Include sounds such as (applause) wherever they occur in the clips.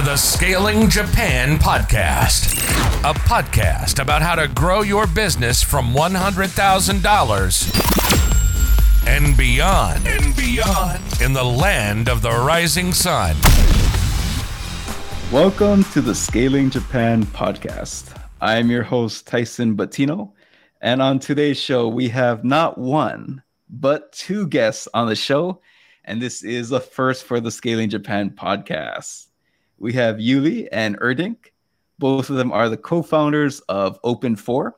to the Scaling Japan podcast, a podcast about how to grow your business from $100,000 and beyond and beyond in the land of the rising sun. Welcome to the Scaling Japan podcast. I am your host, Tyson Batino. And on today's show, we have not one, but two guests on the show. And this is a first for the Scaling Japan podcast. We have Yu Li and Erdinç. Both of them are the co founders of Openfor,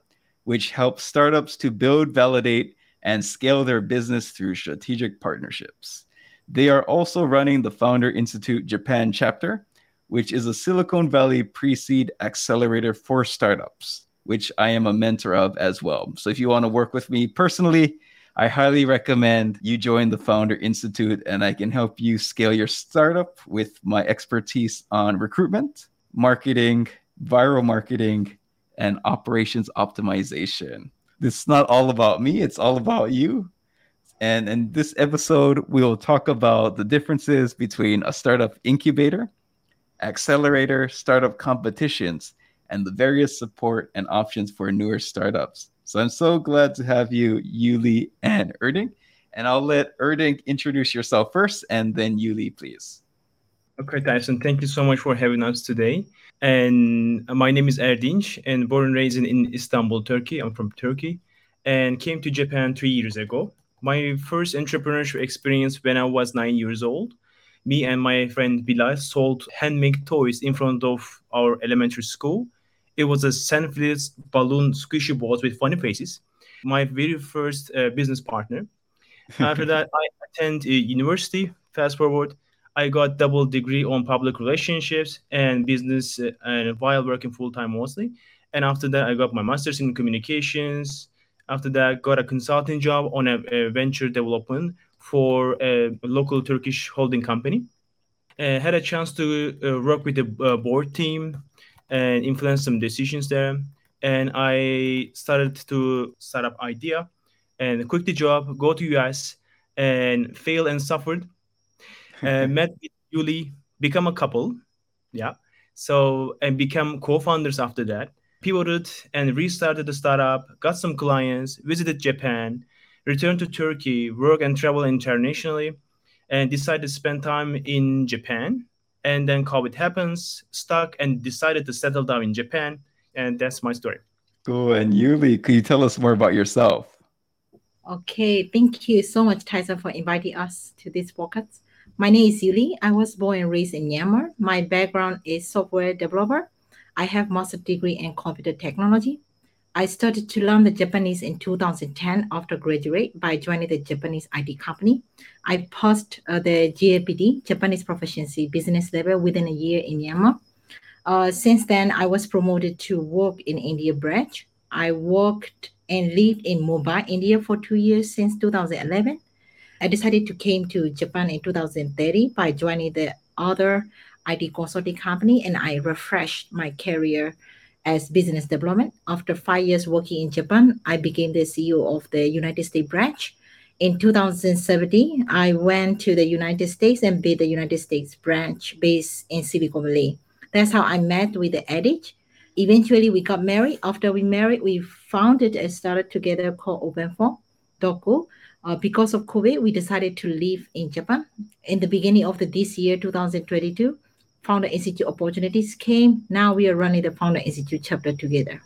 which helps startups to build, validate, and scale their business through strategic partnerships. They are also running the Founder Institute Japan chapter, which is a Silicon Valley pre seed accelerator for startups which I am a mentor of as well. So if you want to work with me personally, I highly recommend you join the Founder Institute and I can help you scale your startup with my expertise on recruitment, marketing, viral marketing, and operations optimization. This is not all about me, it's all about you. And in this episode, we'll talk about the differences between a startup incubator, accelerator, startup competitions, and the various support and options for newer startups. So I'm so glad to have you, Yu Li and Erdinç. And I'll let Erdinç introduce yourself first and then Yu Li, please. Okay, Tyson, thank you so much for having us today. And my name is Erdinç and born and raised in Istanbul, Turkey. I'm from Turkey and came to Japan three years ago. My first entrepreneurship experience when I was nine years old. Me and my friend Bilal sold handmade toys in front of our elementary school it was a San selfless balloon squishy balls with funny faces. My very first uh, business partner. (laughs) After that, I attend a university. Fast forward, I got double degree on public relationships and business, uh, and while working full time mostly. And after that, I got my master's in communications. After that, got a consulting job on a, a venture development for a local Turkish holding company. Uh, had a chance to uh, work with the uh, board team and influence some decisions there. And I started to start up idea and quit the job, go to US and fail and suffered. (laughs) Uh, met with Yu Li, become a couple. Yeah. So and become co-founders after that. Pivoted and restarted the startup, got some clients, visited Japan, returned to Turkey, work and travel internationally, and decided to spend time in Japan and then COVID happens, stuck, and decided to settle down in Japan. And that's my story. Cool. And Yu Li, could you tell us more about yourself? Okay, thank you so much, Tyson, for inviting us to this podcast. My name is Yu Li. I was born and raised in Myanmar. My background is software developer. I have master's degree in computer technology. I started to learn the Japanese in 2010 after graduate by joining the Japanese IT company. I passed uh, the JPD, Japanese Proficiency Business Level, within a year in Myanmar. Uh, since then, I was promoted to work in India branch. I worked and lived in Mumbai, India for two years since 2011. I decided to came to Japan in 2030 by joining the other IT consulting company, and I refreshed my career as business development. After five years working in Japan, I became the CEO of the United States branch. In 2017, I went to the United States and built the United States branch based in Silicon Valley. That's how I met with the Erdinç. Eventually, we got married. After we married, we founded and started together called Open4 Doku. Uh, because of COVID, we decided to live in Japan. In the beginning of the, this year, 2022, Founder Institute opportunities came. Now we are running the Founder Institute chapter together.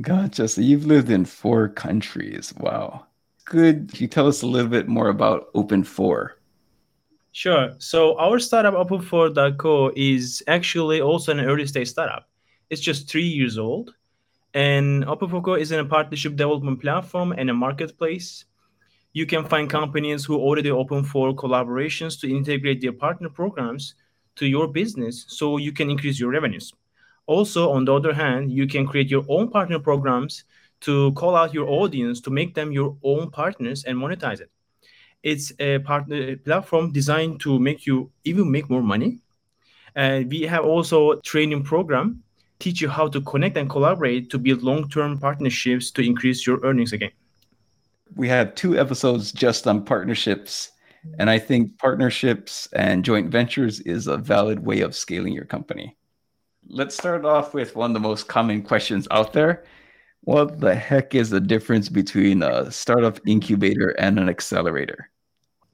Gotcha. So you've lived in four countries. Wow. good. Could you tell us a little bit more about Openfor? Sure. So our startup Openfor.co is actually also an early stage startup. It's just three years old. And Openfor.co is an a partnership development platform and a marketplace. You can find companies who already open for collaborations to integrate their partner programs to your business so you can increase your revenues. Also, on the other hand, you can create your own partner programs to call out your audience to make them your own partners and monetize it. It's a partner platform designed to make you even make more money. And we have also training program teach you how to connect and collaborate to build long-term partnerships to increase your earnings again. We had two episodes just on partnerships And I think partnerships and joint ventures is a valid way of scaling your company. Let's start off with one of the most common questions out there. What the heck is the difference between a startup incubator and an accelerator?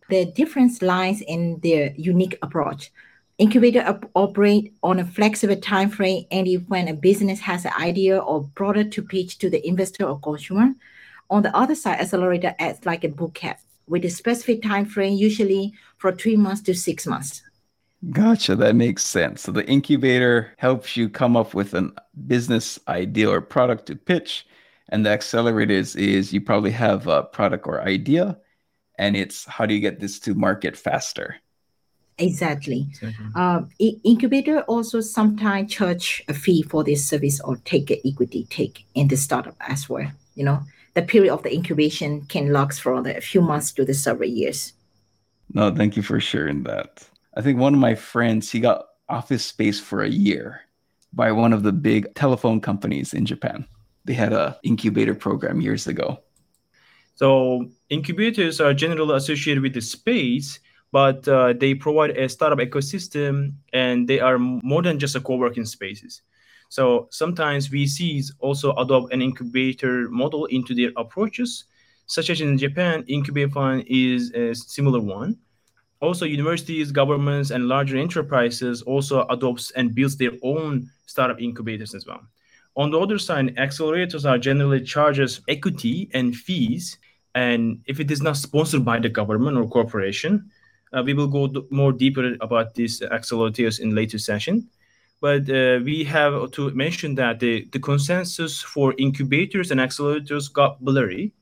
The difference lies in their unique approach. Incubator op- operate on a flexible time frame, and if when a business has an idea or product to pitch to the investor or consumer, on the other side, accelerator acts like a boot camp with a specific time frame, usually for three months to six months. Gotcha. That makes sense. So the incubator helps you come up with a business idea or product to pitch. And the accelerator is, is you probably have a product or idea, and it's how do you get this to market faster? Exactly. exactly. Um, incubator also sometimes charge a fee for this service or take an equity take in the startup as well. You know, the period of the incubation can last for a few months to the several years. No, thank you for sharing that. I think one of my friends, he got office space for a year by one of the big telephone companies in Japan. They had a incubator program years ago. So incubators are generally associated with the space but uh, they provide a startup ecosystem and they are more than just a co-working spaces so sometimes vcs also adopt an incubator model into their approaches such as in japan incubate fund is a similar one. Also universities governments and larger enterprises also adopts and builds their own startup incubators as well. On the other side accelerators are generally charges equity and fees. And if it is not sponsored by the government or corporation uh, we will go more deeper about these accelerators in later session. But uh, we have to mention that the, the consensus for incubators and accelerators got blurry,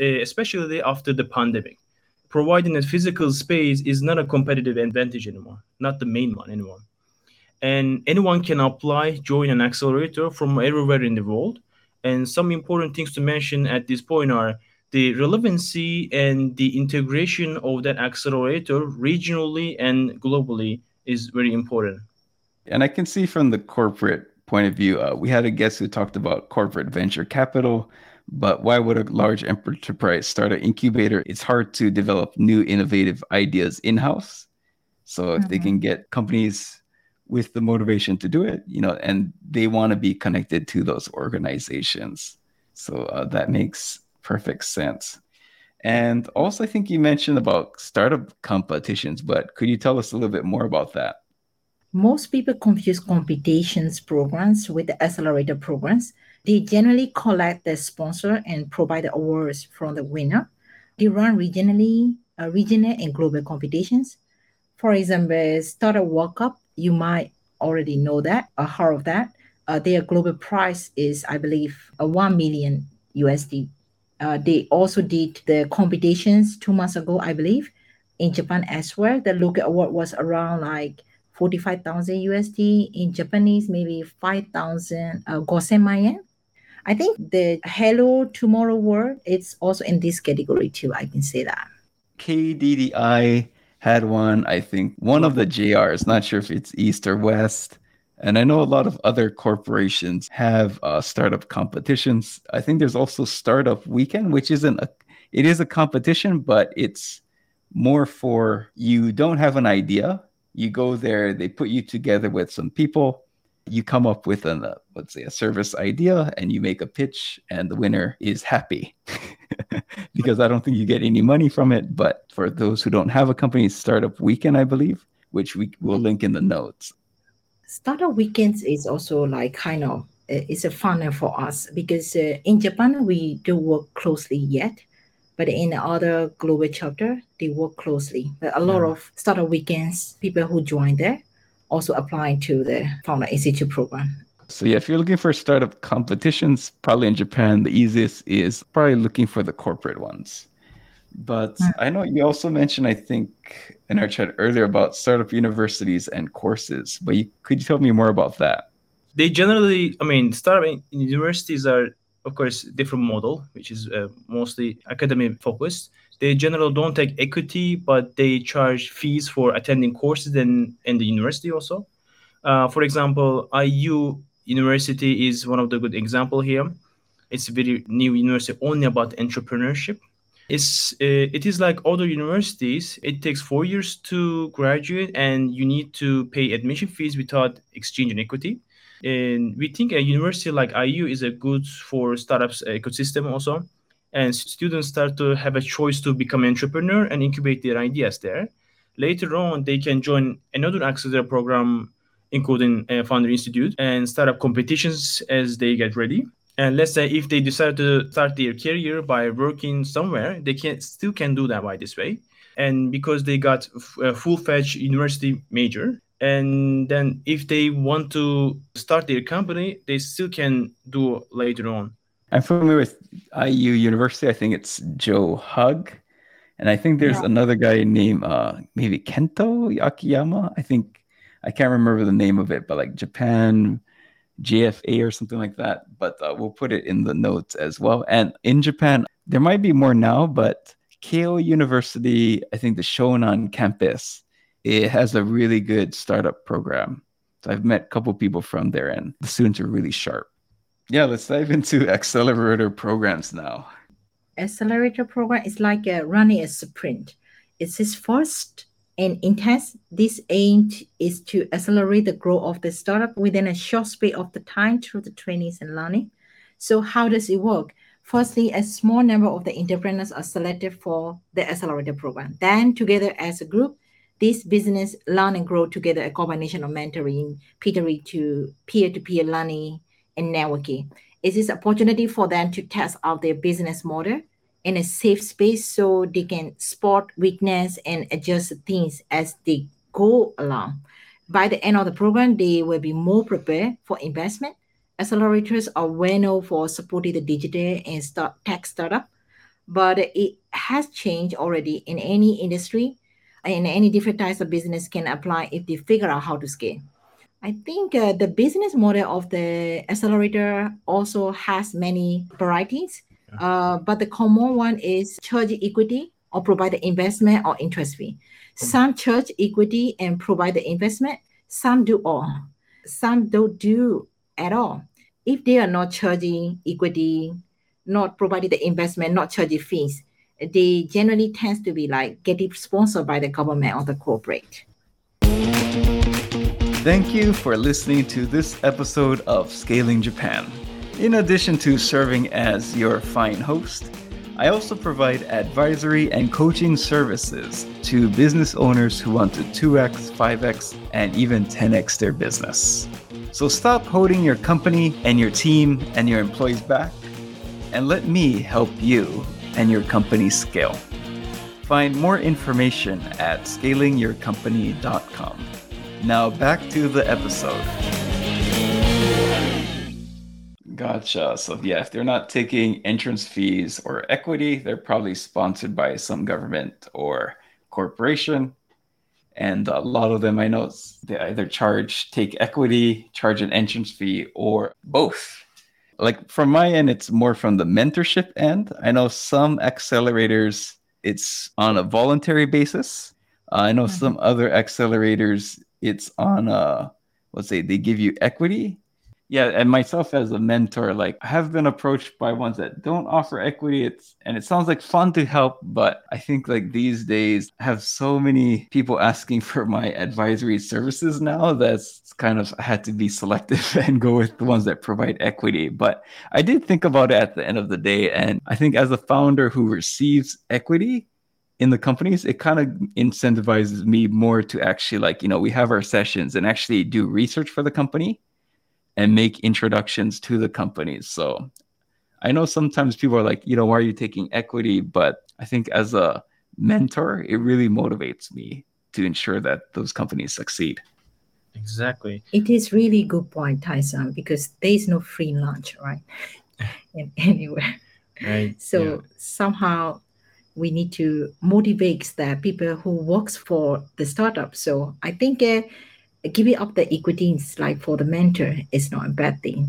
uh, especially after the pandemic. Providing a physical space is not a competitive advantage anymore, not the main one anymore. And anyone can apply, join an accelerator from everywhere in the world. And some important things to mention at this point are the relevancy and the integration of that accelerator regionally and globally is very important. And I can see from the corporate point of view, uh, we had a guest who talked about corporate venture capital. But why would a large enterprise start an incubator? It's hard to develop new innovative ideas in house. So if mm-hmm. they can get companies with the motivation to do it, you know, and they want to be connected to those organizations. So uh, that makes perfect sense. And also, I think you mentioned about startup competitions, but could you tell us a little bit more about that? Most people confuse competitions programs with the accelerator programs. They generally collect the sponsor and provide the awards from the winner. They run regionally, uh, regional and global competitions. For example, Startup World Cup, you might already know that or heard of that. Uh, their global prize is, I believe, a 1 million USD uh, they also did the competitions two months ago, I believe, in Japan as well. The Looker Award was around like 45,000 USD. In Japanese, maybe 5,000 uh, gosen I think the Hello Tomorrow World, it's also in this category too. I can say that. KDDI had one, I think, one of the JRs, not sure if it's East or West. And I know a lot of other corporations have uh, startup competitions. I think there's also Startup Weekend, which isn't a, it is a competition, but it's more for you don't have an idea. You go there, they put you together with some people. You come up with an, uh, let's say, a service idea, and you make a pitch, and the winner is happy. (laughs) because I don't think you get any money from it. But for those who don't have a company, Startup Weekend, I believe, which we will link in the notes startup weekends is also like kind of it's a fun for us because uh, in Japan we do work closely yet, but in other global chapter they work closely. But a lot yeah. of startup weekends, people who join there also applying to the Founder Institute program. So yeah, if you're looking for startup competitions, probably in Japan the easiest is probably looking for the corporate ones. But mm. I know you also mentioned, I think, in our chat earlier about startup universities and courses. But you, could you tell me more about that? They generally, I mean, startup universities are, of course, different model, which is uh, mostly academic focused. They generally don't take equity, but they charge fees for attending courses in, in the university also. Uh, for example, IU University is one of the good example here. It's a very new university only about entrepreneurship It's uh, it is like other universities. It takes four years to graduate, and you need to pay admission fees without exchange and equity. And we think a university like IU is a good for startups ecosystem also. And students start to have a choice to become entrepreneur and incubate their ideas there. Later on, they can join another accelerator program, including a Founder Institute, and start up competitions as they get ready. And let's say if they decide to start their career by working somewhere, they can still can do that by this way. And because they got a full-fledged university major, and then if they want to start their company, they still can do later on. I'm familiar with IU University. I think it's Joe Hug. And I think there's yeah. another guy named uh, maybe Kento Akiyama. I think I can't remember the name of it, but like Japan JFA or something like that. But uh, we'll put it in the notes as well. And in Japan, there might be more now, but Keio University, I think the Shonan campus, it has a really good startup program. So I've met a couple people from there, and the students are really sharp. Yeah, let's dive into (laughs) accelerator programs now. Accelerator program is like a running a sprint. It's his first and intense. This aim is to accelerate the growth of the startup within a short space of the time through the trainings and learning. So how does it work? Firstly, a small number of the entrepreneurs are selected for the accelerator program. Then together as a group, this business learn and grow together a combination of mentoring, peering to peer-to-peer learning, and networking. It is opportunity for them to test out their business model in a safe space so they can spot weakness and adjust things as they go along. By the end of the program, they will be more prepared for investment. Accelerators are well known for supporting the digital and start tech startup, but it has changed already in any industry and any different types of business can apply if they figure out how to scale. I think uh, the business model of the accelerator also has many varieties. Uh, but the common one is charge equity or provide the investment or interest fee. Some charge equity and provide the investment. Some do all. Some don't do at all. If they are not charging equity, not providing the investment, not charging fees, they generally tends to be like getting sponsored by the government or the corporate. Thank you for listening to this episode of Scaling Japan. In addition to serving as your fine host, I also provide advisory and coaching services to business owners who want to 2x, 5x, and even 10x their business. So stop holding your company and your team and your employees back and let me help you and your company scale. Find more information at scalingyourcompany.com. Now back to the episode. Gotcha. So yeah, if they're not taking entrance fees or equity, they're probably sponsored by some government or corporation. And a lot of them I know they either charge take equity, charge an entrance fee, or both. Like from my end, it's more from the mentorship end. I know some accelerators it's on a voluntary basis. Uh, I know mm-hmm. some other accelerators it's on a let's say they give you equity yeah and myself as a mentor like i have been approached by ones that don't offer equity. It's and it sounds like fun to help but i think like these days I have so many people asking (laughs) for my advisory services now that's kind of had to be selective (laughs) and go with the ones that provide equity. But i did think about it at the end of the day and i think as a founder who receives equity in the companies it kind of incentivizes me more to actually like you know we have our sessions and actually do research for the company and make introductions to the companies. So I know sometimes people are like, you know, why are you taking equity? But I think as a mentor, it really motivates me to ensure that those companies succeed. Exactly. It is really good point, Tyson, because there is no free lunch, right? (laughs) In anywhere. Right. So yeah. somehow we need to motivate the people who works for the startup. So I think uh, giving up the equities like for the mentor is not a bad thing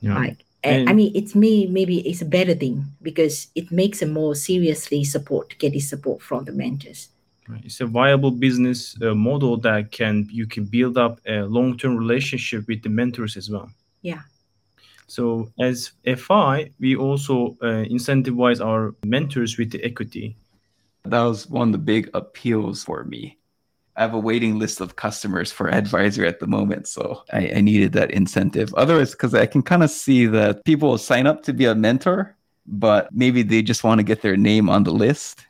yeah. like and, i mean it's me maybe it's a better thing because it makes a more seriously support getting support from the mentors it's a viable business uh, model that can you can build up a long-term relationship with the mentors as well yeah So as FI, we also uh, incentivize our mentors with the equity. That was one of the big appeals for me. I have a waiting list of customers for (laughs) advisor at the moment, so I, I needed that incentive. Otherwise, because I can kind of see that people sign up to be a mentor, but maybe they just want to get their name on the list.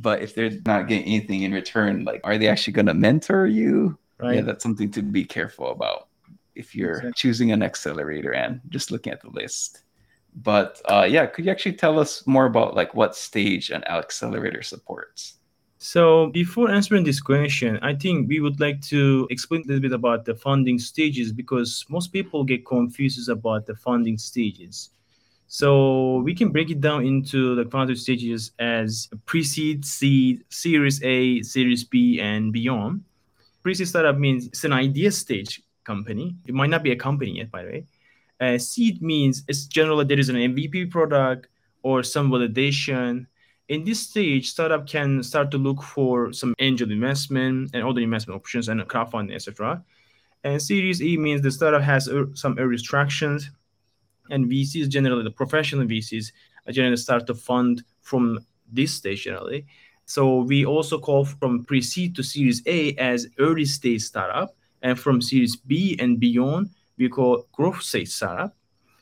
But if they're not getting anything in return, like are they actually going to mentor you? Right. Yeah, that's something to be careful about if you're exactly. choosing an accelerator and just looking at the list. But uh, yeah, could you actually tell us more about like what stage an accelerator supports? So before answering this question, I think we would like to explain a little bit about the funding stages because most people get confused about the funding stages. So we can break it down into the funding stages as pre-seed, seed, Series A, Series B, and beyond. Pre-seed startup means it's an idea stage company. It might not be a company yet, by the way. Uh, seed means it's generally there is an MVP product or some validation in this stage, startup can start to look for some angel investment and other investment options and crowdfunding, etc. And Series E means the startup has er, some early extractions, and VCs generally, the professional VCs, generally start to fund from this stage generally. So we also call from pre-seed to Series A as early stage startup, and from Series B and beyond, we call growth stage startup.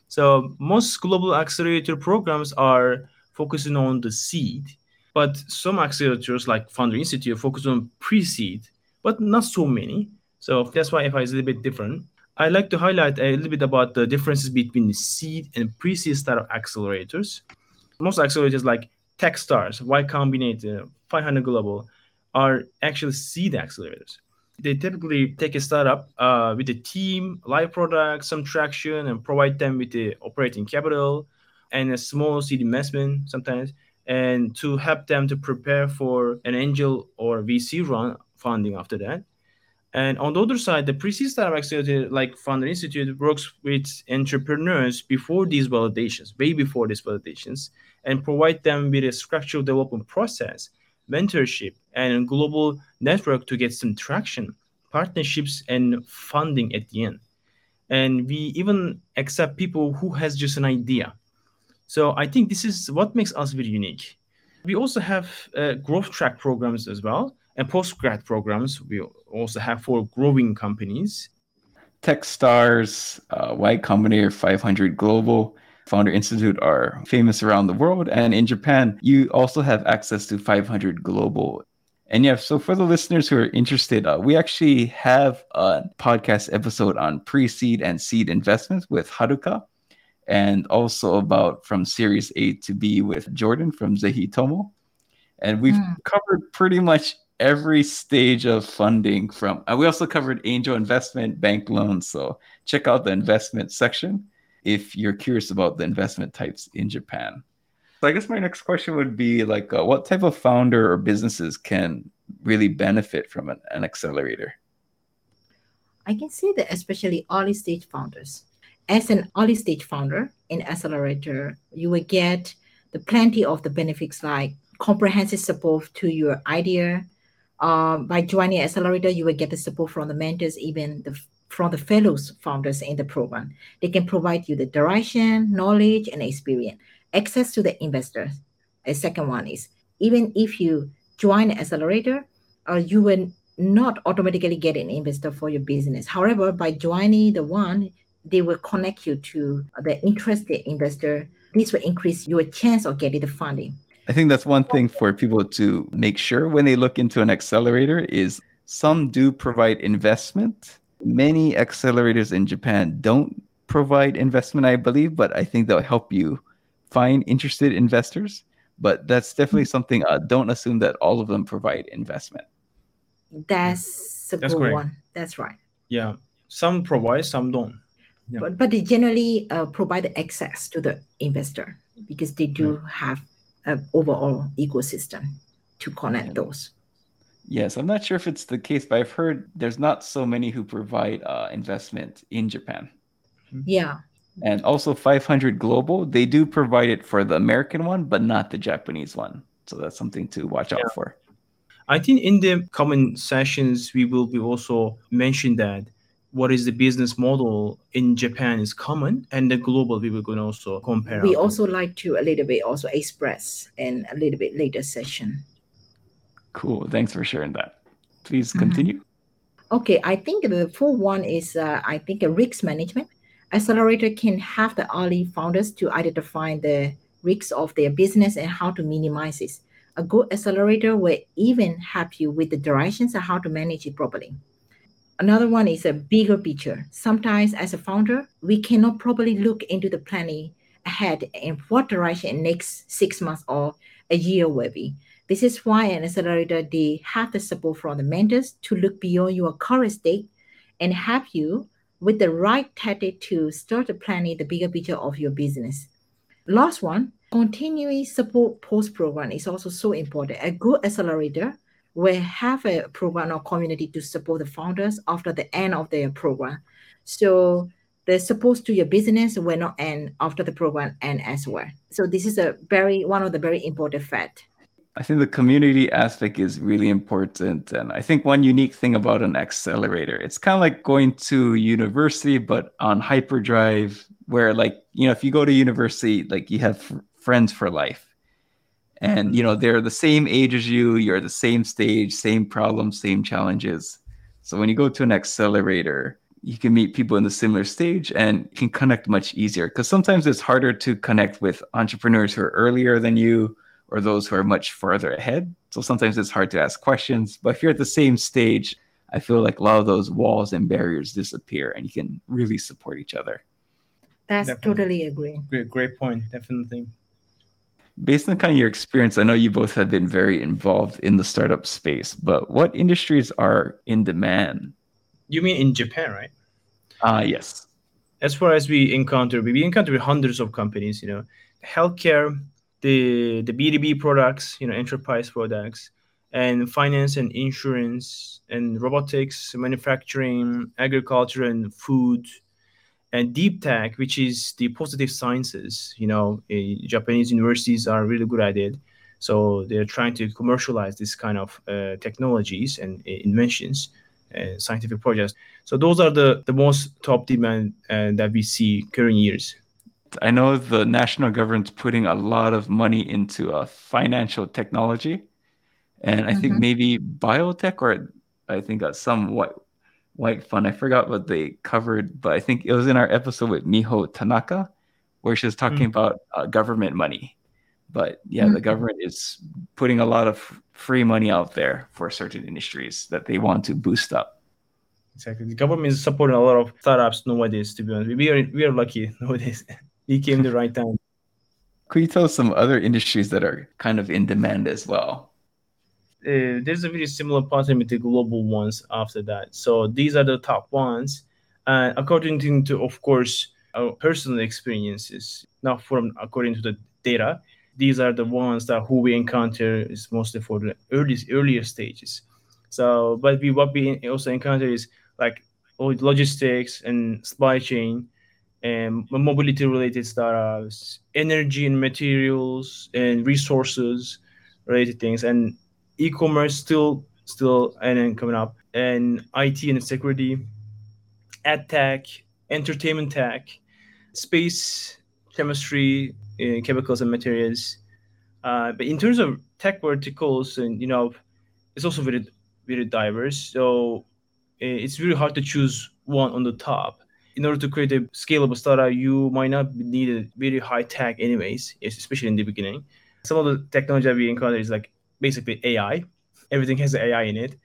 So most global accelerator programs are focusing on the seed. But some accelerators like Founder Institute focus on pre-seed, but not so many. So that's why FI is a little bit different. I like to highlight a little bit about the differences between the seed and pre-seed startup accelerators. Most accelerators like Techstars, Y Combinator, 500 Global are actually seed accelerators. They typically take a startup uh, with a team, live product, some traction, and provide them with the operating capital, and a small seed investment sometimes, and to help them to prepare for an angel or VC run funding after that. And on the other side, the pre-seed startup accelerator, like Founder Institute, works with entrepreneurs before these validations, way before these validations, and provide them with a structural development process, mentorship, and a global network to get some traction, partnerships, and funding at the end. And we even accept people who has just an idea so I think this is what makes us very unique. We also have uh, growth track programs as well, and post grad programs. We also have for growing companies. Techstars, uh, Y Combinator 500 Global, Founder Institute are famous around the world. And in Japan, you also have access to 500 Global. And yeah, so for the listeners who are interested, uh, we actually have a podcast episode on pre seed and seed investments with Haruka and also about from Series A to B with Jordan from Zehi Tomo. And we've mm. covered pretty much every stage of funding from and we also covered angel investment bank loans so check out the investment section if you're curious about the investment types in japan so i guess my next question would be like uh, what type of founder or businesses can really benefit from an, an accelerator i can say that especially early stage founders as an early stage founder in accelerator, you will get the plenty of the benefits like comprehensive support to your idea. Uh, by joining accelerator, you will get the support from the mentors, even the from the fellows founders in the program. They can provide you the direction, knowledge, and experience, access to the investors. A second one is even if you join accelerator, uh, you will not automatically get an investor for your business. However, by joining the one, they will connect you to the interested investor. This will increase your chance of getting the funding. I think that's one thing for people to make sure when they look into an accelerator is some do provide investment. Many accelerators in Japan don't provide investment, I believe, but I think they'll help you find interested investors. But that's definitely mm-hmm. something. Uh, don't assume that all of them provide investment. That's a that's good great. one. That's right. Yeah, some provide, some don't yeah. but, but they generally uh, provide access to the investor because they do have an overall ecosystem to connect those. Yes, I'm not sure if it's the case, but I've heard there's not so many who provide uh, investment in Japan. Mm-hmm. Yeah. And also 500 Global, they do provide it for the American one, but not the Japanese one. So that's something to watch yeah. out for. I think in the coming sessions, we will be also mention that what is the business model in Japan is common, and the global we will going to also compare. We also like to a little bit also express in a little bit later session. Cool. Thanks for sharing that. Please mm-hmm. continue. Mm-hmm. Okay, I think the full one is uh, I think a risk management. Accelerator can have the early founders to identify the risks of their business and how to minimize it. A good accelerator will even help you with the directions and how to manage it properly. Another one is a bigger picture. Sometimes, as a founder, we cannot properly look into the planning ahead and what direction next six months or a year will be. This is why an accelerator they have the support from the mentors to look beyond your current state and help you with the right tactic to start planning the bigger picture of your business. Last one, continuing support post program is also so important. A good accelerator will have a program or community to support the founders after the end of their program. So the support to your business will not end after the program end as well. So this is a very one of the very important fact. I think the community aspect is really important. And I think one unique thing about an accelerator, it's kind of like going to university, but on hyperdrive, where like, you know, if you go to university, like you have f- friends for life. And, you know, they're the same age as you, you're at the same stage, same problems, same challenges. So when you go to an accelerator, you can meet people in the similar stage and can connect much easier because sometimes it's harder to connect with entrepreneurs who are earlier than you or those who are much further ahead. So sometimes it's hard to ask questions. But if you're at the same stage, I feel like a lot of those walls and barriers disappear and you can really support each other. That's definitely. totally agree. Great, great point. Definitely. Based on kind of your experience, I know you both have been very involved in the startup space, but what industries are in demand? You mean in Japan, right? Ah, uh, yes. As far as we encounter, we encounter hundreds of companies, you know, healthcare, the the B2B products, you know, enterprise products, and finance and insurance and robotics, manufacturing, agriculture and food, and deep tech, which is the positive sciences. You know, uh, Japanese universities are really good at it. So they're trying to commercialize this kind of uh, technologies and uh, inventions, and scientific projects. So those are the, the most top demand uh, that we see current years. I know the national government's putting a lot of money into uh, financial technology, and I mm-hmm. think maybe biotech or I think uh, some white white fund. I forgot what they covered, but I think it was in our episode with Miho Tanaka, where she was talking mm-hmm. about uh, government money. But yeah, mm-hmm. the government is putting a lot of free money out there for certain industries that they want to boost up. Exactly, the government is supporting a lot of startups nowadays. To be honest, we are we are lucky (laughs) nowadays. we came the right time. Could you tell us some other industries that are kind of in demand as well? Uh, there's a very similar pattern with the global ones after that. So these are the top ones. And according to, to, of course, our personal experiences, not from according to the data, these are the ones that who we encounter is mostly for the early earlier stages. So, but we what we also encounter is like logistics and supply chain and mobility related startups, energy and materials and resources related things, and e-commerce still still and then coming up, and IT and security, ad tech, entertainment tech, space, chemistry, uh, chemicals and materials. Uh, but in terms of tech verticals, and you know, it's also very very diverse. So uh, it's really hard to choose one on the top in order to create a scalable startup, you might not need a very high tech anyways, especially in the beginning. Some of the technology that we encounter is like basically AI. Everything has AI in it,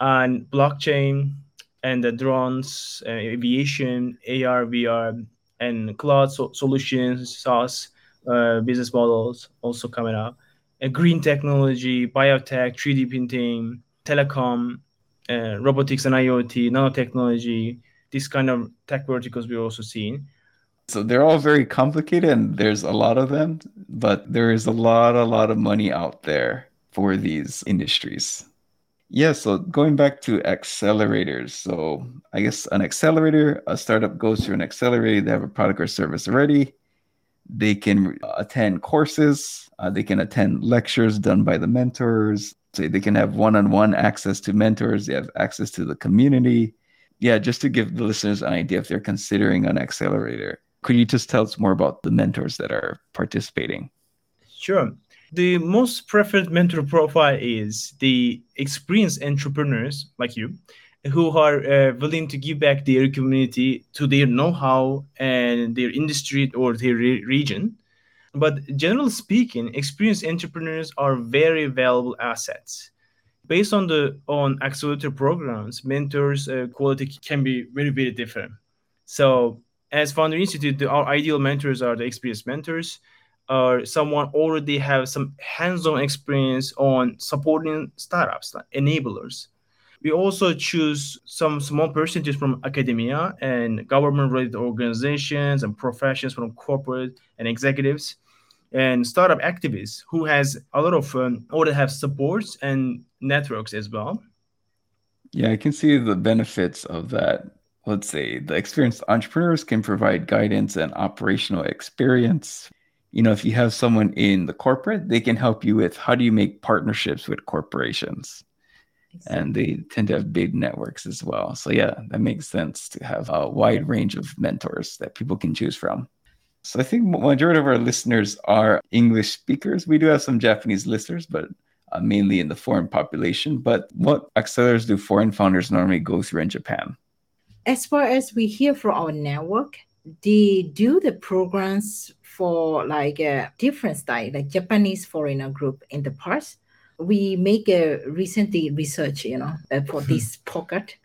and blockchain, and the drones, uh, aviation, AR, VR, and cloud so- solutions, SaaS uh, business models also coming up. And green technology, biotech, 3D printing, telecom, uh, robotics and IoT, nanotechnology, these kind of tech verticals we're also seeing. So they're all very complicated and there's a lot of them, but there is a lot, a lot of money out there for these industries. Yeah, so going back to accelerators. So I guess an accelerator, a startup goes through an accelerator, they have a product or service already. They can attend courses, uh, they can attend lectures done by the mentors. So they can have one on one access to mentors, they have access to the community yeah, just to give the listeners an idea if they're considering an accelerator, could you just tell us more about the mentors that are participating? Sure. The most preferred mentor profile is the experienced entrepreneurs like you who are uh, willing to give back their community to their know-how and their industry or their re- region. But generally speaking experienced entrepreneurs are very valuable assets. Based on the on accelerator programs mentors uh, quality can be very very different. So as founder institute the, our ideal mentors are the experienced mentors or someone already have some hands-on experience on supporting startups like enablers we also choose some small percentages from academia and government-related organizations and professions from corporate and executives and startup activists who has a lot of um, already have supports and networks as well. Yeah, I can see the benefits of that. Let's say the experienced entrepreneurs can provide guidance and operational experience. You know, if you have someone in the corporate, they can help you with how do you make partnerships with corporations and they tend to have big networks as well. So yeah, that makes sense to have a wide range of mentors that people can choose from. So I think majority of our listeners are English speakers. We do have some Japanese listeners, but uh, mainly in the foreign population. But what accelerators do foreign founders normally go through in Japan? As far as we hear from our network, they do the programs for like a different style, like Japanese foreigner group in the past we make a recently research, you know, uh, for mm-hmm. this pocket.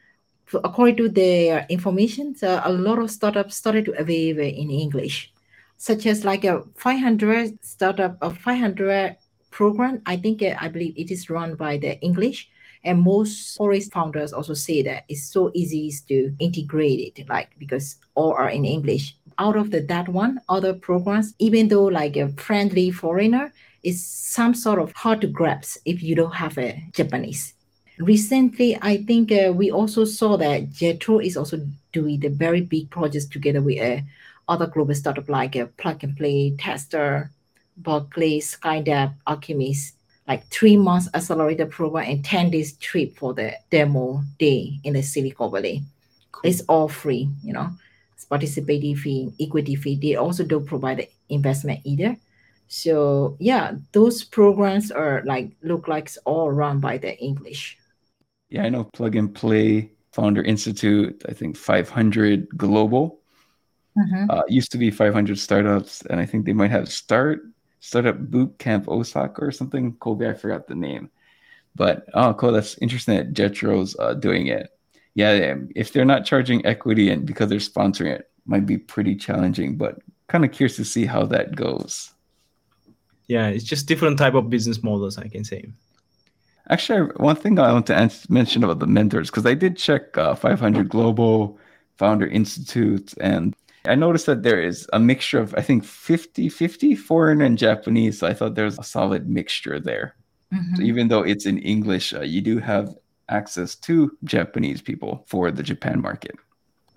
So according to their information, so a lot of startups started to avail in English, such as like a 500 startup, a 500 program. I think uh, I believe it is run by the English, and most forest founders also say that it's so easy to integrate it, like because all are in English. Out of the that one, other programs, even though like a friendly foreigner, is some sort of hard to grasp if you don't have a Japanese. Recently, I think uh, we also saw that Jetro is also doing the very big projects together with uh, other global startup like uh, Plug and Play, Techstars, Berkeley, SkyDeck, Alchemist, like three months accelerator program and 10 days trip for the demo day in the Silicon Valley. Cool. It's all free, you know. Participating fee, equity fee. They also don't provide the investment either. So yeah, those programs are like look like all run by the English. Yeah, I know Plug and Play Founder Institute. I think 500 Global. Mm-hmm. Uh, used to be 500 startups, and I think they might have start startup boot camp Osaka or something. Kobe, I forgot the name, but oh, cool. That's interesting that Jetro's uh, doing it. Yeah, if they're not charging equity and because they're sponsoring it, might be pretty challenging. But kind of curious to see how that goes yeah it's just different type of business models i can say actually one thing i want to mention about the mentors because i did check uh, 500 global founder institute and i noticed that there is a mixture of i think 50 50 foreign and japanese so i thought there's a solid mixture there mm-hmm. so even though it's in english uh, you do have access to japanese people for the japan market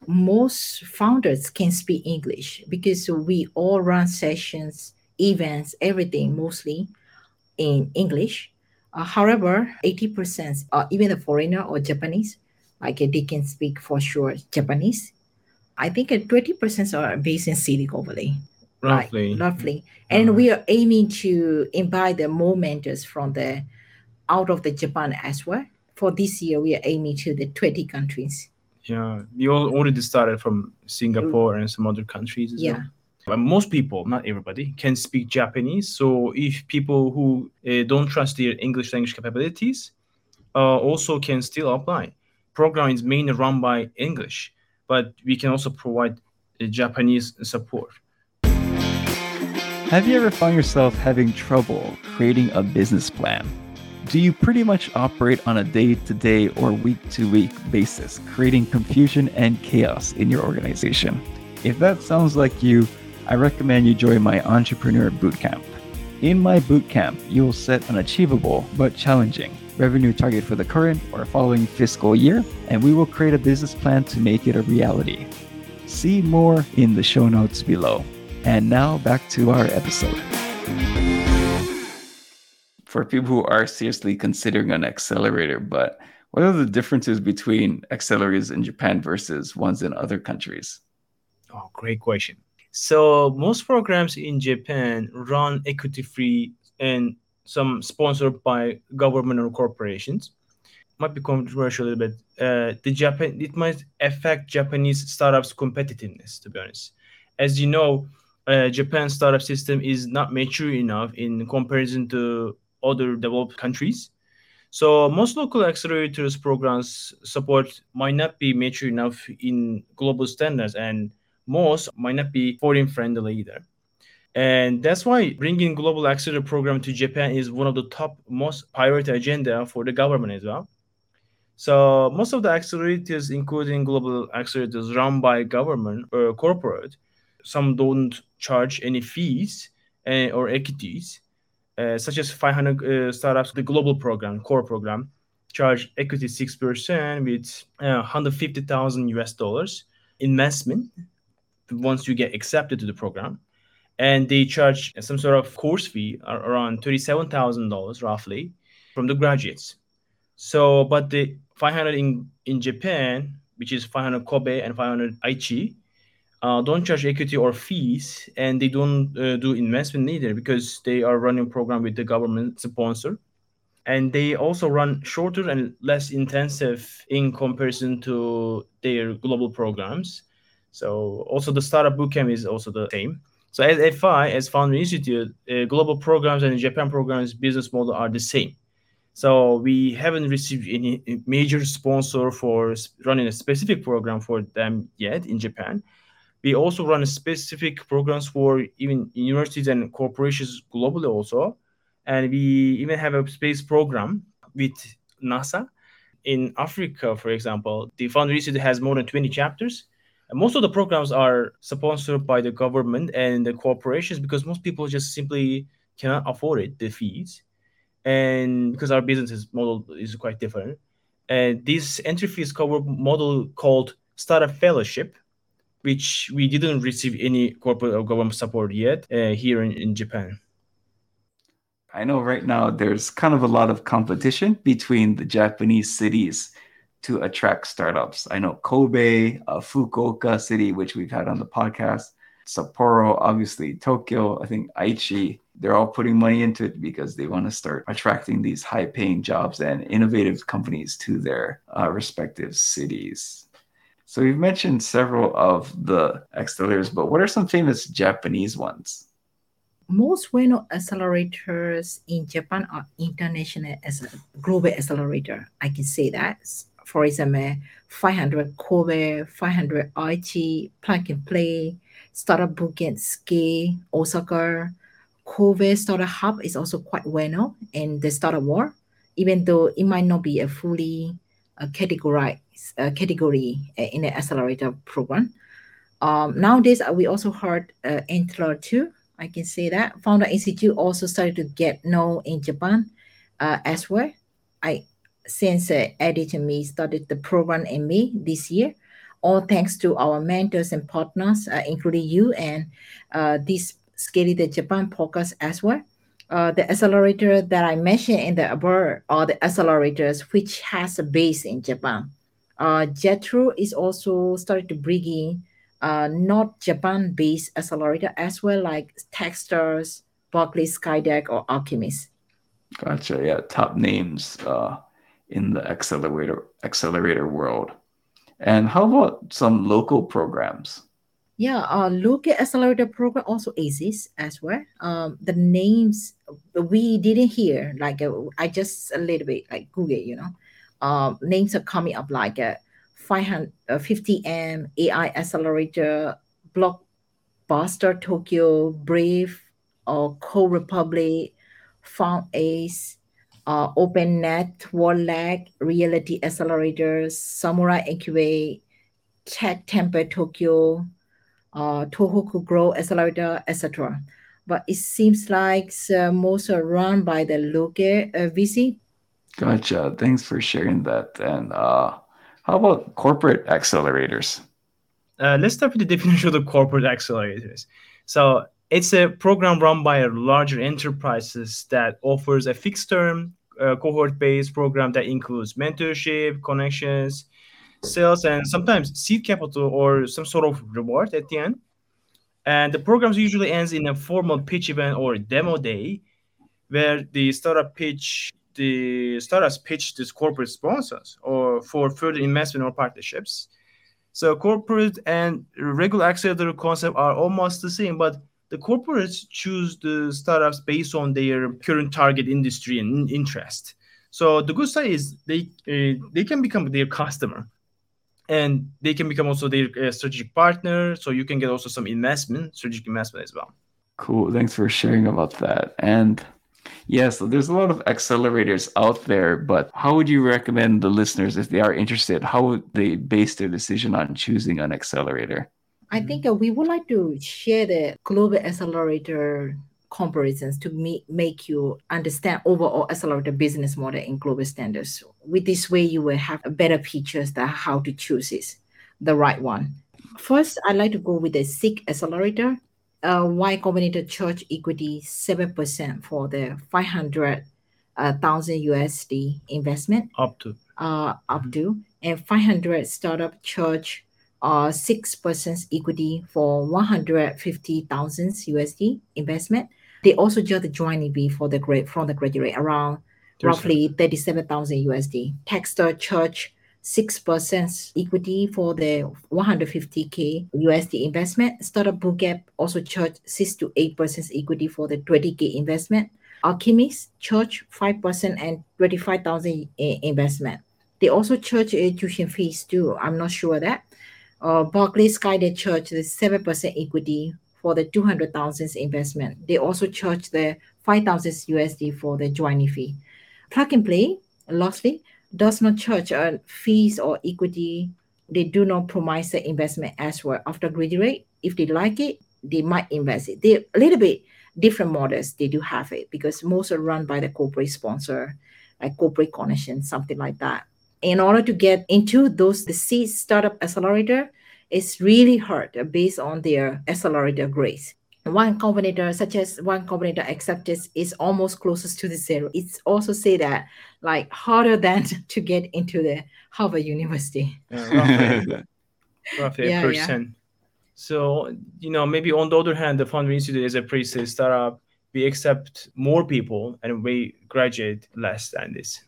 most founders can speak english because we all run sessions events, everything mostly in English. Uh, however, 80%, uh, even a foreigner or Japanese, like uh, they can speak for sure Japanese. I think 20% are based in Silicon Valley. Roughly. Right, roughly. And uh-huh. we are aiming to invite the more mentors from the out of the Japan as well. For this year, we are aiming to the 20 countries. Yeah, we already started from Singapore and some other countries as yeah. well most people, not everybody, can speak Japanese. So if people who uh, don't trust their English language capabilities, uh, also can still apply. Program is mainly run by English, but we can also provide uh, Japanese support. Have you ever found yourself having trouble creating a business plan? Do you pretty much operate on a day to day or week to week basis, creating confusion and chaos in your organization? If that sounds like you, I recommend you join my Entrepreneur Bootcamp. In my bootcamp, you will set an achievable but challenging revenue target for the current or following fiscal year, and we will create a business plan to make it a reality. See more in the show notes below. And now back to our episode. For people who are seriously considering an accelerator, but What are the differences between accelerators in Japan versus ones in other countries? Oh, great question. So most programs in Japan run equity free and some sponsored by government or corporations. Might be controversial a little bit. Uh, the Japan it might affect Japanese startups' competitiveness. To be honest, as you know, uh, Japan startup system is not mature enough in comparison to other developed countries. So most local accelerators programs support might not be mature enough in global standards, and most might not be foreign friendly either. And that's why bringing global accelerator program to Japan is one of the top most priority agenda for the government as well. So most of the accelerators, including global accelerators run by government or corporate, some don't charge any fees uh, or equities, such as 500 uh, startups, the global program, core program, charge equity 6% with 150,000 US dollars investment once you get accepted to the program. And they charge some sort of course fee around $37,000 roughly from the graduates. So, but the 500 in, in Japan, which is 500 Kobe and 500 Aichi, uh, don't charge equity or fees, and they don't uh, do investment either because they are running program with the government sponsor, and they also run shorter and less intensive in comparison to their global programs. So also the startup bootcamp is also the same. So as FI, as Founder Institute, uh, global programs and Japan programs business model are the same. So we haven't received any major sponsor for running a specific program for them yet in Japan we also run specific programs for even universities and corporations globally also. And we even have a space program with nasa in africa for example. The institute has more than 20 chapters. And most of the programs are sponsored by the government and the corporations because most people just simply cannot afford it the fees. And because our business model is quite different. And this entry fees cover model called startup fellowship which we didn't receive any corporate or government support yet uh, here in, in Japan. I know right now there's kind of a lot of competition between the Japanese cities to attract startups. I know Kobe, uh, Fukuoka City, which we've had on the podcast, Sapporo, obviously Tokyo, I think Aichi, they're all putting money into it because they want to start attracting these high paying jobs and innovative companies to their uh, respective cities. So you've mentioned several of the accelerators, but what are some famous Japanese ones? Most well-known accelerators in Japan are international as a global accelerator. I can say that. For example, 500 Kobe, 500 Aichi, Plug and Play, Startup Ski, Osaka, Kobe Startup Hub is also quite well known in the startup world, even though it might not be a fully categorized uh, category uh, in the accelerator program. Um, nowadays, uh, we also heard uh, Antler too. I can say that Founder Institute also started to get known in Japan uh, as well. I since uh, and me started the program in May this year, all thanks to our mentors and partners, uh, including you and uh, this Scaling the Japan podcast as well. Uh, the accelerator that I mentioned in the above are the accelerators which has a base in Japan. Uh, JETRO is also started to bring in uh, not Japan-based accelerator as well, like Techstars, Berkeley SkyDeck, or Alchemist. Gotcha. Yeah, top names uh, in the accelerator accelerator world. And how about some local programs? Yeah, uh, local accelerator program also exists as well. Um, the names we didn't hear, like uh, I just a little bit like Google, you know uh, names are coming up like a 550M uh, AI accelerator, Blockbuster Tokyo, Brave, or Code Republic, FoundX, uh, OpenNet, WorldLag, Reality Accelerators, Samurai Incubate, Tech Temple Tokyo, uh, Tohoku Grow Accelerator, etc. But it seems like uh, most are run by the local uh, VC Gotcha. Thanks for sharing that. And uh, how about corporate accelerators? Uh, let's start with the definition of the corporate accelerators. So it's a program run by a larger enterprises that offers a fixed term uh, cohort-based program that includes mentorship, connections, sales, and sometimes seed capital or some sort of reward at the end. And the programs usually ends in a formal pitch event or demo day, where the startup pitch the startups pitch to corporate sponsors or for further investment or partnerships. So corporate and regular accelerator concept are almost the same, but the corporates choose the startups based on their current target industry and interest. So the good side is they uh, they can become their customer, and they can become also their uh, strategic partner. So you can get also some investment, strategic investment as well. Cool. Thanks for sharing about that. And yeah, so there's a lot of accelerators out there, but how would you recommend the listeners if they are interested? How would they base their decision on choosing an accelerator? I think uh, we would like to share the global accelerator comparisons to me, make you understand overall accelerator business model in global standards. With this way, you will have better pictures that how to choose is the right one. First, I'd like to go with the seed accelerator. Uh, Y Combinator Church equity 7% for the 500,000 uh, USD investment. Up to. Uh, up to. And 500 startup church uh, 6% equity for 150,000 USD investment. They also just the joint EV for the grade from the graduate around roughly 37,000 USD. Techstars Church 6% equity for the 150k USD investment. Startup Bootcamp also charge 6 to 8% equity for the 20k investment. Alchemist charge 5% and 25,000 investment. They also charge tuition fees too. I'm not sure that uh, Berkeley SkyDeck charge the 7% equity for the 200,000 investment. They also charge the 5,000 USD for the joining fee. Plug and Play, lastly, does not charge uh, fees or equity. They do not promise the investment as well. After graduate, if they like it, they might invest it. They're a little bit different models. They do have it because most are run by the corporate sponsor, like corporate connection, something like that in order to get into those the seed startup accelerator it's really hard based on their accelerator grades. Y Combinator such as Y Combinator acceptance is almost closest to the zero. It's also say that like harder than (laughs) to get into the harvard university. Yeah, roughly, (laughs) roughly yeah, percent. Yeah. so you know maybe on the other hand the founder institute is a pre-seed startup. We accept more people and we graduate less than this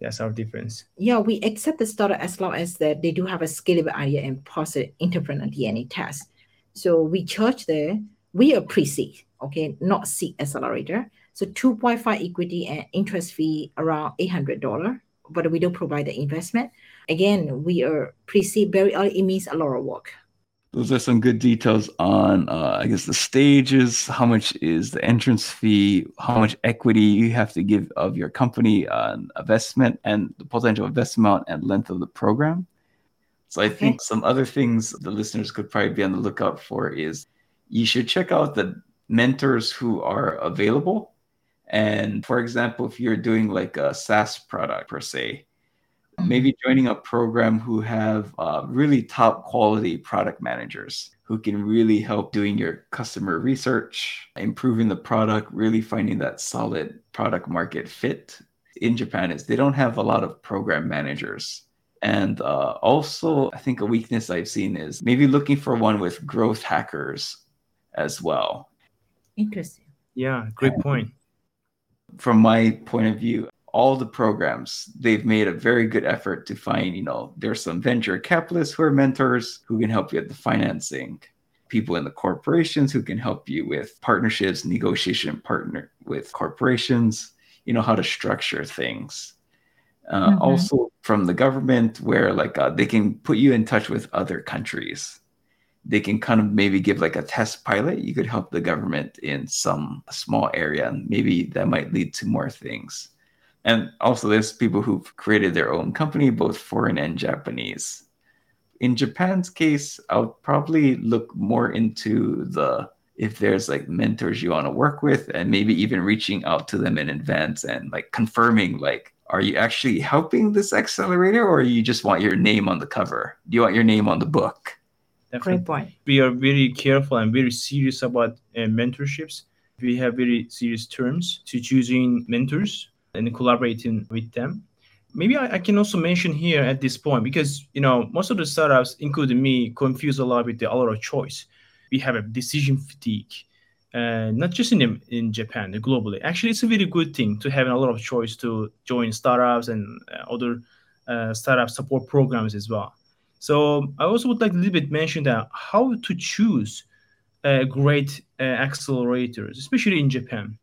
that's our difference. Yeah, we accept the startup as long as that they do have a scalable idea and positive entrepreneur DNA test. So we charge there, we are pre-seed, okay, not seed accelerator. So 2.5 equity and interest fee around $800, but we don't provide the investment. Again, we are pre-seed very early. It means a lot of work those are some good details on uh, i guess the stages how much is the entrance fee how much equity you have to give of your company on investment and the potential investment amount and length of the program so i okay. think some other things the listeners could probably be on the lookout for is you should check out the mentors who are available and for example if you're doing like a saas product per se maybe joining a program who have uh, really top quality product managers who can really help doing your customer research, improving the product, really finding that solid product market fit. In Japan, is they don't have a lot of program managers. And uh, also, I think a weakness I've seen is maybe looking for one with growth hackers as well. Interesting. Yeah, great point. From my point of view, all the programs they've made a very good effort to find you know there's some venture capitalists who are mentors who can help you with the financing people in the corporations who can help you with partnerships negotiation partner with corporations you know how to structure things. Uh, mm-hmm. also from the government where like uh, they can put you in touch with other countries. They can kind of maybe give like a test pilot. You could help the government in some small area and maybe that might lead to more things and also, there's people who've created their own company, both foreign and Japanese. In Japan's case, I would probably look more into the if there's like mentors you want to work with, and maybe even reaching out to them in advance and like confirming, like, are you actually helping this accelerator, or you just want your name on the cover? Do you want your name on the book? Definitely. Great point. We are very careful and very serious about uh, mentorships. We have very serious terms to choosing mentors and collaborating with them. Maybe I, I, can also mention here at this point because you know most of the startups, including me, confuse a lot with the, a lot of choice. We have a decision fatigue, uh, not just in in Japan, globally. Actually, it's a very good thing to have a lot of choice to join startups and uh, other uh, startup support programs as well. So I also would like a little bit mention that how to choose uh, great uh, accelerators, especially in Japan.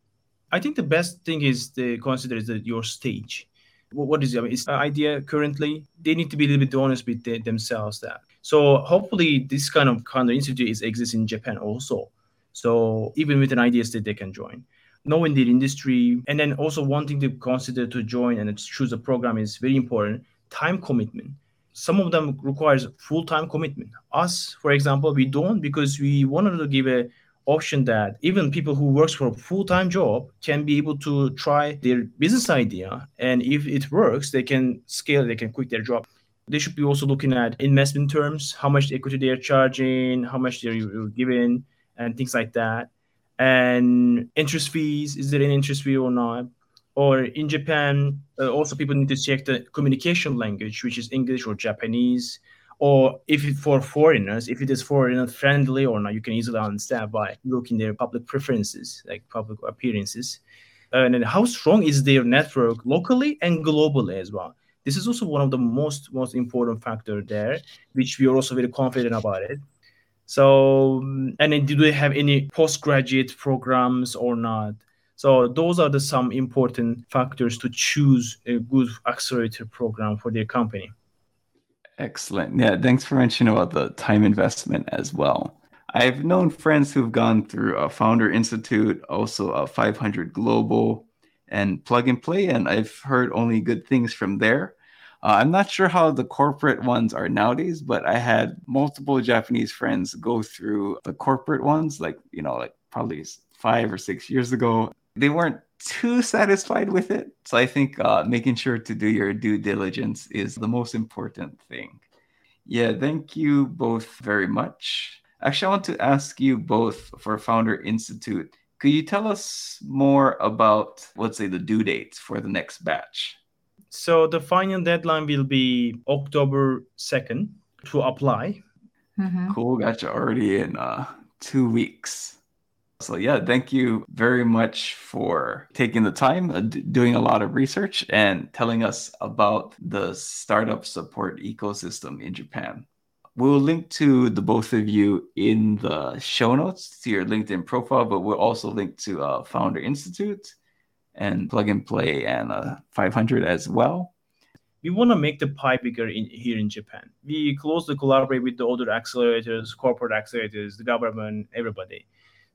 I think the best thing is to consider is that your stage. What is I mean, idea currently? They need to be a little bit honest with the, themselves. That so hopefully this kind of kind of institute is exists in Japan also. So even with an idea state, they can join. Knowing the industry and then also wanting to consider to join and choose a program is very important. Time commitment some of them requires full-time commitment us for example we don't because we wanted to give a option that even people who works for a full-time job can be able to try their business idea and if it works they can scale they can quit their job. They should be also looking at investment terms how much equity they're charging how much they're giving and things like that. And interest fees is there an interest fee or not? Or in Japan, uh, also people need to check the communication language, which is English or Japanese. Or if it, for foreigners, if it is foreigner friendly or not, you can easily understand by looking their public preferences, like public appearances. and then how strong is their network locally and globally as well. This is also one of the most most important factor there, which we are also very confident about it. So, and then do they have any postgraduate programs or not? So those are the some important factors to choose a good accelerator program for their company. Excellent. Yeah, thanks for mentioning about the time investment as well. I've known friends who've gone through a Founder Institute, also a 500 Global, and Plug and Play, and I've heard only good things from there. Uh, I'm not sure how the corporate ones are nowadays, but I had multiple Japanese friends go through the corporate ones, like, you know, like probably five or six years ago they weren't too satisfied with it. So I think uh, making sure to do your due diligence is the most important thing. Yeah, thank you both very much. Actually, I want to ask you both for Founder Institute. Could you tell us more about, let's say, the due dates for the next batch? So the final deadline will be October 2nd to apply. Mm-hmm. Cool. Gotcha. Already in uh, two weeks. So, yeah, thank you very much for taking the time, uh, d- doing a lot of research, and telling us about the startup support ecosystem in Japan. We'll link to the both of you in the show notes to your LinkedIn profile, but we'll also link to uh, Founder Institute and Plug and Play and uh, 500 as well. We want to make the pie bigger in, here in Japan. We closely collaborate with the other accelerators, corporate accelerators, the government, everybody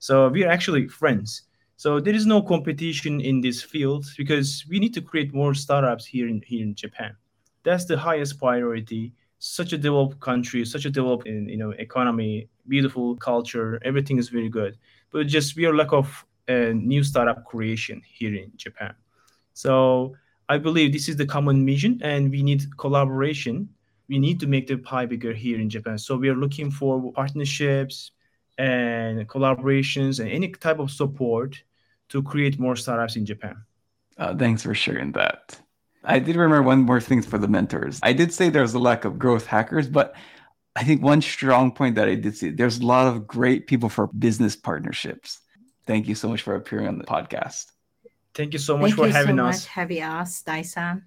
so we are actually friends. So there is no competition in this field because we need to create more startups here in here in Japan. That's the highest priority. Such a developed country, such a developed you know economy, beautiful culture, everything is very good. But just we are lack of a new startup creation here in Japan. So I believe this is the common mission, and we need collaboration. We need to make the pie bigger here in Japan. So we are looking for partnerships, and collaborations and any type of support to create more startups in Japan. Uh, thanks for sharing that. I did remember one more thing for the mentors. I did say there's a lack of growth hackers, but I think one strong point that I did see there's a lot of great people for business partnerships. Thank you so much for appearing on the podcast. Thank you so much Thank for having so us. Much having us, Tyson.